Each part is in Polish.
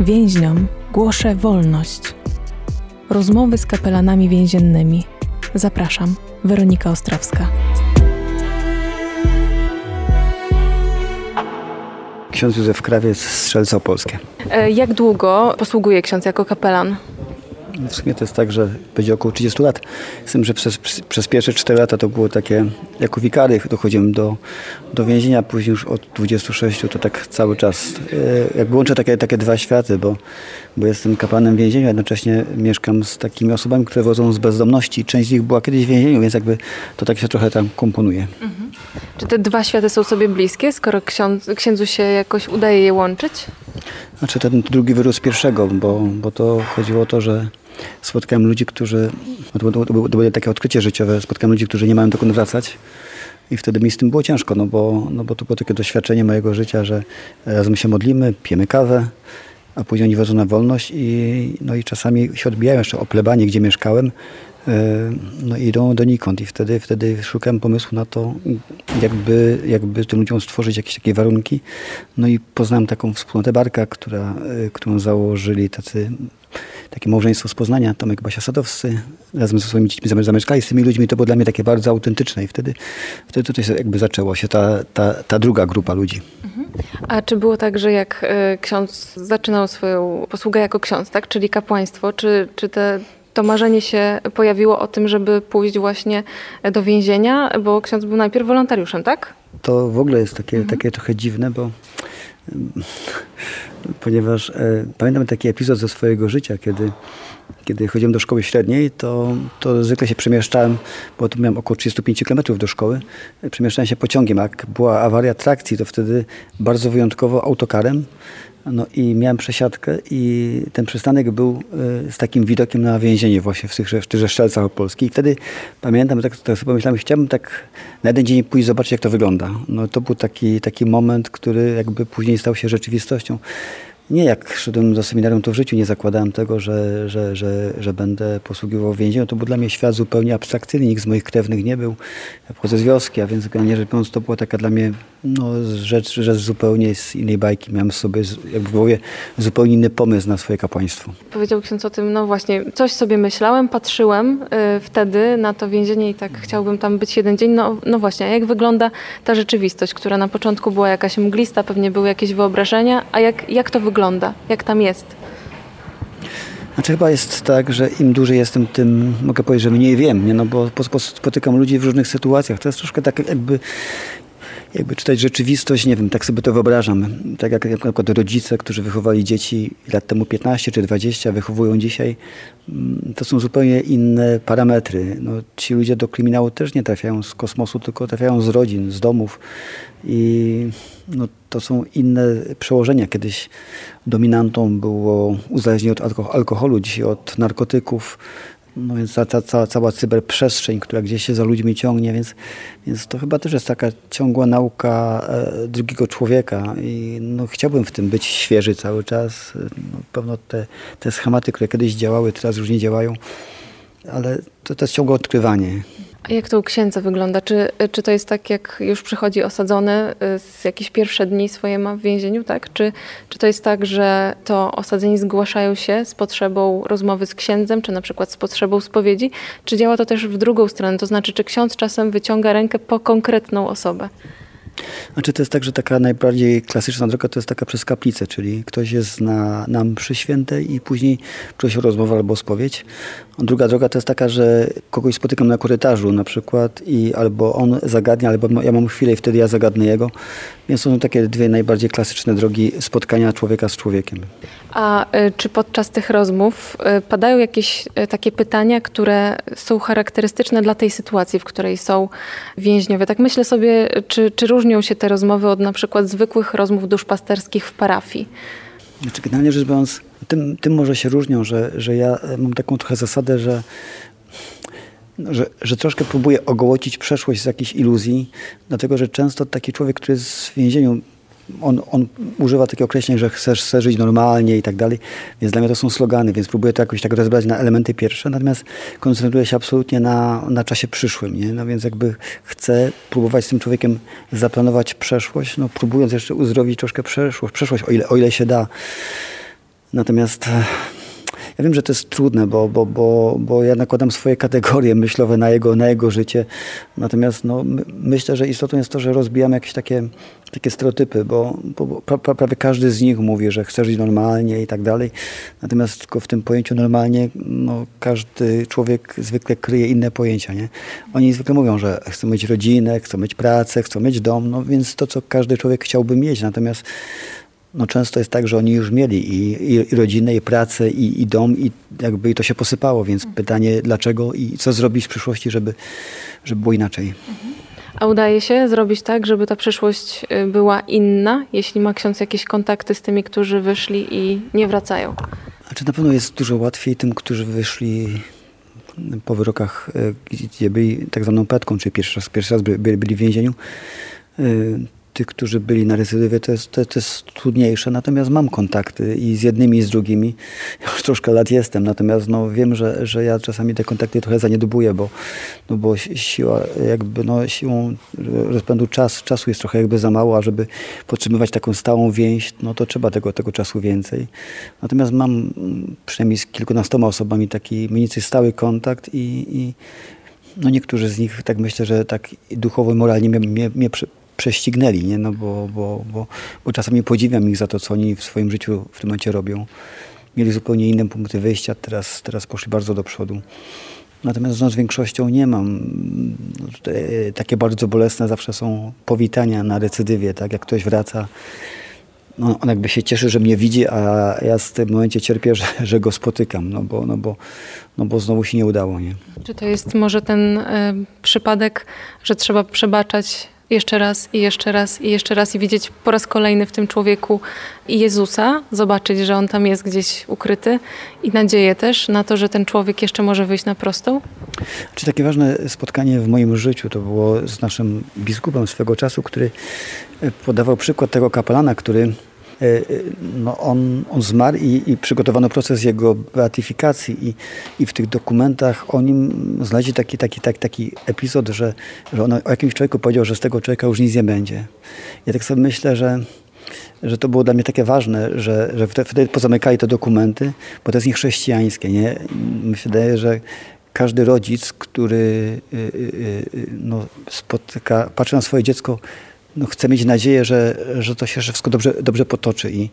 Więźniom głoszę wolność. Rozmowy z kapelanami więziennymi. Zapraszam, Weronika Ostrowska. Ksiądz Józef Krawiec, Strzelce Opolskie. E, jak długo posługuje ksiądz jako kapelan? W sumie to jest tak, że będzie około 30 lat. Z tym, że przez, przez pierwsze 4 lata to było takie, jako wikary dochodziłem do, do więzienia, później już od 26 to tak cały czas. E, jakby łączę takie, takie dwa światy, bo, bo jestem kapłanem więzienia, jednocześnie mieszkam z takimi osobami, które wodzą z bezdomności. Część z nich była kiedyś w więzieniu, więc jakby to tak się trochę tam komponuje. Mhm. Czy te dwa światy są sobie bliskie, skoro ksiądz, księdzu się jakoś udaje je łączyć? Znaczy ten drugi wyrósł z pierwszego, bo, bo to chodziło o to, że spotkałem ludzi, którzy, to było, to było takie odkrycie życiowe, spotkałem ludzi, którzy nie mają dokąd wracać. I wtedy mi z tym było ciężko, no bo, no bo to było takie doświadczenie mojego życia, że razem się modlimy, pijemy kawę, a później oni wchodzą na wolność i, no i czasami się odbijają jeszcze o plebanie, gdzie mieszkałem, e, no i idą donikąd i wtedy, wtedy szukałem pomysłu na to, jakby, jakby tym ludziom stworzyć jakieś takie warunki. No i poznałem taką wspólnotę Barka, która, e, którą założyli tacy takie małżeństwo z Poznania, Tomek Basia-Sadowscy, razem ze swoimi dziećmi zamieszkali z tymi ludźmi. To było dla mnie takie bardzo autentyczne i wtedy, wtedy tutaj jakby zaczęło się ta, ta, ta druga grupa ludzi. A czy było tak, że jak e, ksiądz zaczynał swoją posługę jako ksiądz, tak, czyli kapłaństwo, czy, czy te to marzenie się pojawiło o tym, żeby pójść właśnie do więzienia, bo ksiądz był najpierw wolontariuszem, tak? To w ogóle jest takie, mhm. takie trochę dziwne, bo ponieważ e, pamiętam taki epizod ze swojego życia, kiedy, kiedy chodziłem do szkoły średniej, to, to zwykle się przemieszczałem, bo tu miałem około 35 km do szkoły, przemieszczałem się pociągiem. Jak była awaria trakcji, to wtedy bardzo wyjątkowo autokarem no i miałem przesiadkę i ten przystanek był e, z takim widokiem na więzienie właśnie w tych, w tych Strzelcach Opolskich. I wtedy pamiętam, tak, tak sobie pomyślałem, chciałbym tak na jeden dzień pójść zobaczyć, jak to wygląda. No to był taki, taki moment, który jakby później stał się rzeczywistością nie jak szedłem do seminarium, to w życiu nie zakładałem tego, że, że, że, że będę posługiwał w więzieniu. To był dla mnie świat zupełnie abstrakcyjny, nikt z moich krewnych nie był. Ja pochodzę z wioski, a więc generalnie rzecz biorąc to była taka dla mnie no, rzecz, rzecz zupełnie z innej bajki. Miałem sobie jakby w głowie zupełnie inny pomysł na swoje kapłaństwo. Powiedział ksiądz o tym, no właśnie, coś sobie myślałem, patrzyłem y, wtedy na to więzienie i tak chciałbym tam być jeden dzień. No, no właśnie, a jak wygląda ta rzeczywistość, która na początku była jakaś mglista, pewnie były jakieś wyobrażenia, a jak, jak to wygląda? Wygląda? Jak tam jest? Znaczy chyba jest tak, że im dłużej jestem, tym mogę powiedzieć, że mniej wiem, nie? No bo spotykam ludzi w różnych sytuacjach. To jest troszkę tak jakby jakby czytać rzeczywistość, nie wiem, tak sobie to wyobrażam. Tak jak na przykład rodzice, którzy wychowali dzieci lat temu 15 czy 20, wychowują dzisiaj, mm, to są zupełnie inne parametry. No, ci ludzie do kryminału też nie trafiają z kosmosu, tylko trafiają z rodzin, z domów i no, to są inne przełożenia. Kiedyś dominantą było uzależnienie od alkoholu, dzisiaj od narkotyków. No więc ta, ta, ta, cała cyberprzestrzeń, która gdzieś się za ludźmi ciągnie, więc, więc to chyba też jest taka ciągła nauka e, drugiego człowieka i no, chciałbym w tym być świeży cały czas. No, pewno te, te schematy, które kiedyś działały, teraz już nie działają, ale to, to jest ciągłe odkrywanie. A jak to u księdza wygląda? Czy, czy to jest tak, jak już przychodzi osadzony, y, z jakieś pierwsze dni swoje ma w więzieniu, tak? Czy, czy to jest tak, że to osadzeni zgłaszają się z potrzebą rozmowy z księdzem, czy na przykład z potrzebą spowiedzi? Czy działa to też w drugą stronę? To znaczy, czy ksiądz czasem wyciąga rękę po konkretną osobę? Znaczy to jest tak, że taka najbardziej klasyczna droga to jest taka przez kaplicę, czyli ktoś jest na, na mszy świętej i później o rozmowę albo spowiedź. Druga droga to jest taka, że kogoś spotykam na korytarzu na przykład i albo on zagadnie, albo ja mam chwilę i wtedy ja zagadnę jego. Więc są takie dwie najbardziej klasyczne drogi spotkania człowieka z człowiekiem. A y, czy podczas tych rozmów y, padają jakieś y, takie pytania, które są charakterystyczne dla tej sytuacji, w której są więźniowie? Tak myślę sobie, czy, czy różnią się te rozmowy od na przykład zwykłych rozmów duszpasterskich w parafii? Znaczy, generalnie rzecz biorąc, tym, tym może się różnią, że, że ja mam taką trochę zasadę, że że, że troszkę próbuję ogołocić przeszłość z jakichś iluzji, dlatego że często taki człowiek, który jest w więzieniu, on, on używa takiego określenia, że chcesz, chcesz żyć normalnie i tak dalej, więc dla mnie to są slogany, więc próbuję to jakoś tak rozbrać na elementy pierwsze, natomiast koncentruję się absolutnie na, na czasie przyszłym, nie? No więc jakby chcę próbować z tym człowiekiem zaplanować przeszłość, no próbując jeszcze uzdrowić troszkę przeszłość, przeszłość o ile, o ile się da. Natomiast ja wiem, że to jest trudne, bo, bo, bo, bo ja nakładam swoje kategorie myślowe na jego, na jego życie. Natomiast no, my, myślę, że istotą jest to, że rozbijamy jakieś takie, takie stereotypy, bo, bo pra, prawie każdy z nich mówi, że chce żyć normalnie i tak dalej. Natomiast tylko w tym pojęciu normalnie no, każdy człowiek zwykle kryje inne pojęcia. Nie? Oni zwykle mówią, że chcą mieć rodzinę, chcą mieć pracę, chcą mieć dom, no więc to, co każdy człowiek chciałby mieć. Natomiast no często jest tak, że oni już mieli i, i, i rodzinę, i pracę, i, i dom, i jakby to się posypało, więc pytanie dlaczego i co zrobić w przyszłości, żeby, żeby było inaczej. A udaje się zrobić tak, żeby ta przyszłość y, była inna, jeśli ma ksiądz jakieś kontakty z tymi, którzy wyszli i nie wracają? Znaczy na pewno jest dużo łatwiej tym, którzy wyszli po wyrokach, e, gdzie byli tak zwaną petką, czyli pierwszy raz, pierwszy raz byli, byli w więzieniu. Tych, którzy byli na recydywie, to jest, to, to jest trudniejsze. Natomiast mam kontakty i z jednymi, i z drugimi. Już troszkę lat jestem, natomiast no, wiem, że, że ja czasami te kontakty trochę zaniedbuję, bo, no, bo siła, jakby no, siłą rozpędu czas, czasu jest trochę jakby za mało, a żeby podtrzymywać taką stałą więź, no to trzeba tego, tego czasu więcej. Natomiast mam przynajmniej z kilkunastoma osobami taki mniej więcej stały kontakt i, i no niektórzy z nich, tak myślę, że tak duchowo i moralnie mnie, mnie, mnie prześcignęli, nie? No bo, bo, bo, bo czasami podziwiam ich za to, co oni w swoim życiu w tym momencie robią. Mieli zupełnie inne punkty wyjścia, teraz, teraz poszli bardzo do przodu. Natomiast no, z większością nie mam. No, takie bardzo bolesne zawsze są powitania na recydywie, tak? Jak ktoś wraca, no, on jakby się cieszy, że mnie widzi, a ja w tym momencie cierpię, że, że go spotykam, no bo, no, bo, no bo znowu się nie udało. Nie? Czy to jest może ten y, przypadek, że trzeba przebaczać jeszcze raz i jeszcze raz i jeszcze raz i widzieć po raz kolejny w tym człowieku Jezusa, zobaczyć, że on tam jest gdzieś ukryty i nadzieję też na to, że ten człowiek jeszcze może wyjść na prostą? Czy takie ważne spotkanie w moim życiu to było z naszym biskupem swego czasu, który podawał przykład tego kapelana, który no on, on zmarł i, i przygotowano proces jego beatyfikacji i, i w tych dokumentach o nim znaleźli taki, taki, taki, taki epizod, że, że on o jakimś człowieku powiedział, że z tego człowieka już nic nie będzie. Ja tak sobie myślę, że że to było dla mnie takie ważne, że, że wtedy pozamykali te dokumenty, bo to jest niechrześcijańskie. Nie? Mi się wydaje, że każdy rodzic, który y, y, y, no, spotyka, patrzy na swoje dziecko no, chcę mieć nadzieję, że, że to się wszystko dobrze, dobrze potoczy. I,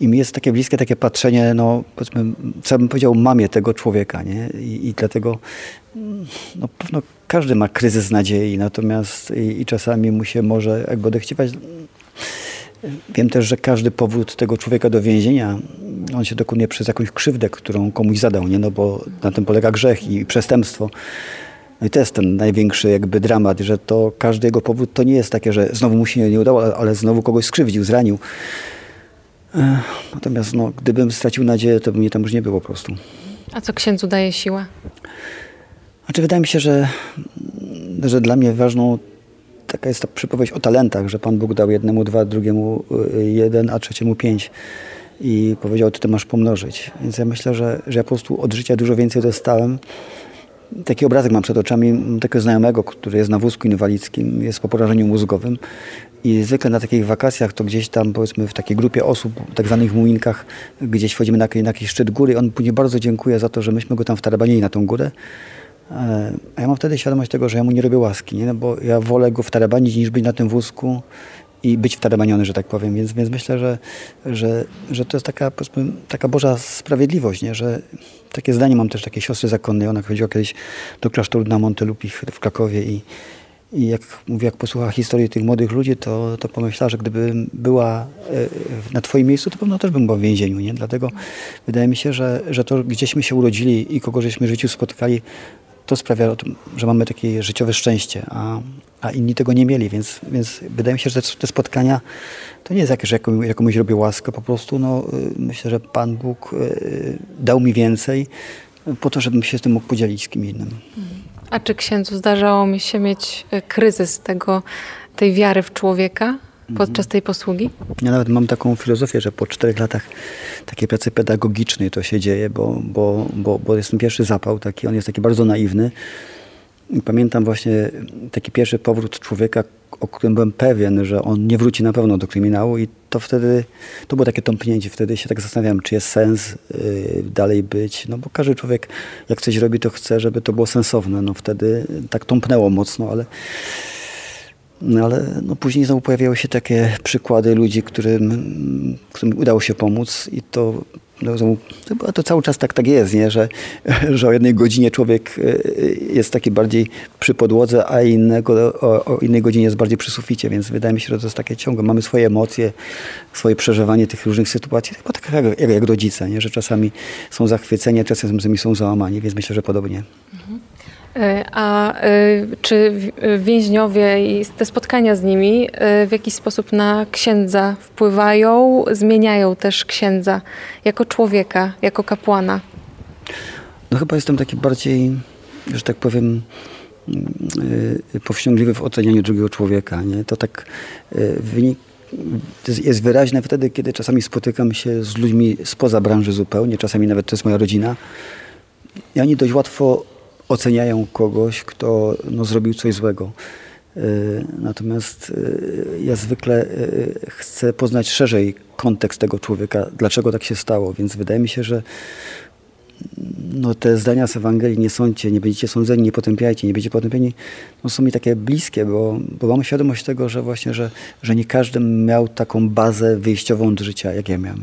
I mi jest takie bliskie takie patrzenie, no powiedzmy, co bym powiedział, mamie tego człowieka, nie? I, i dlatego no, pewno każdy ma kryzys nadziei, natomiast i, i czasami mu się może jakby. Wiem też, że każdy powrót tego człowieka do więzienia, on się dokonuje przez jakąś krzywdę, którą komuś zadał, nie? No bo na tym polega grzech i przestępstwo. No i to jest ten największy jakby dramat, że to każdy jego powód to nie jest takie, że znowu mu się nie udało, ale znowu kogoś skrzywdził, zranił. Natomiast no, gdybym stracił nadzieję, to by mnie tam już nie było po prostu. A co księdzu daje siłę? Znaczy wydaje mi się, że, że dla mnie ważną taka jest ta przypowieść o talentach, że Pan Bóg dał jednemu dwa, drugiemu y, jeden, a trzeciemu pięć. I powiedział, ty to masz pomnożyć. Więc ja myślę, że, że ja po prostu od życia dużo więcej dostałem Taki obrazek mam przed oczami takiego znajomego, który jest na wózku inwalidzkim, jest po porażeniu mózgowym i zwykle na takich wakacjach to gdzieś tam powiedzmy w takiej grupie osób, tak zwanych muminkach, gdzieś wchodzimy na, na jakiś szczyt góry. On później bardzo dziękuję za to, że myśmy go tam wtarabanili na tą górę. E, a ja mam wtedy świadomość tego, że ja mu nie robię łaski, nie? No bo ja wolę go wtarabanić niż być na tym wózku i być wtarabaniony, że tak powiem. Więc, więc myślę, że, że, że to jest taka, taka Boża sprawiedliwość, nie? że takie zdanie mam też takiej siostry zakonnej, ona chodziła kiedyś do klasztoru na Montelupich w Krakowie i, i jak mówię, jak posłucha historii tych młodych ludzi, to, to pomyślała, że gdyby była e, na twoim miejscu, to pewno też bym była w więzieniu, nie? Dlatego wydaje mi się, że, że to gdzieśmy się urodzili i kogo żeśmy w życiu spotkali, to sprawia, że mamy takie życiowe szczęście, a, a inni tego nie mieli, więc, więc wydaje mi się, że te spotkania to nie jest jakieś, że jakąś robię łaskę, po prostu no, y, myślę, że Pan Bóg y, dał mi więcej po to, żebym się z tym mógł podzielić z kim innym. A czy księdzu zdarzało mi się mieć y, kryzys tego, tej wiary w człowieka? Podczas tej posługi? Ja nawet mam taką filozofię, że po czterech latach takiej pracy pedagogicznej to się dzieje, bo, bo, bo, bo jest ten pierwszy zapał, taki, on jest taki bardzo naiwny. I pamiętam właśnie taki pierwszy powrót człowieka, o którym byłem pewien, że on nie wróci na pewno do kryminału i to wtedy, to było takie tąpnięcie. Wtedy się tak zastanawiałem, czy jest sens y, dalej być, no bo każdy człowiek jak coś robi, to chce, żeby to było sensowne. No wtedy tak tąpnęło mocno, ale no ale no, później znowu pojawiały się takie przykłady ludzi, którym, którym udało się pomóc i to, no, to, cały czas tak, tak jest, nie? Że, że o jednej godzinie człowiek y, jest taki bardziej przy podłodze, a innego, o, o innej godzinie jest bardziej przy suficie, więc wydaje mi się, że to jest takie ciągłe. Mamy swoje emocje, swoje przeżywanie tych różnych sytuacji, chyba tak jak, jak, jak rodzice, nie? że czasami są zachwyceni, a czasami są załamani, więc myślę, że podobnie. E, A e, czy e, więźniowie i te spotkania z nimi e, w jakiś sposób na księdza wpływają, zmieniają też księdza jako człowieka, jako kapłana? No chyba jestem taki bardziej, że tak powiem, yy, powściągliwy w ocenianiu drugiego człowieka. Nie? To tak yy, wynik, jest wyraźne wtedy, kiedy czasami spotykam się z ludźmi spoza branży zupełnie, czasami nawet to jest moja rodzina i oni dość łatwo oceniają kogoś, kto no, zrobił coś złego. Yy, Natomiast yy, ja zwykle yy, chcę poznać szerzej kontekst tego człowieka, dlaczego tak się stało, więc wydaje mi się, że no, te zdania z Ewangelii nie sądźcie, nie będziecie sądzeni, nie potępiajcie, nie będziecie potępieni, no, są mi takie bliskie, bo, bo mam świadomość tego, że właśnie, że, że nie każdy miał taką bazę wyjściową do życia, jak ja miałem.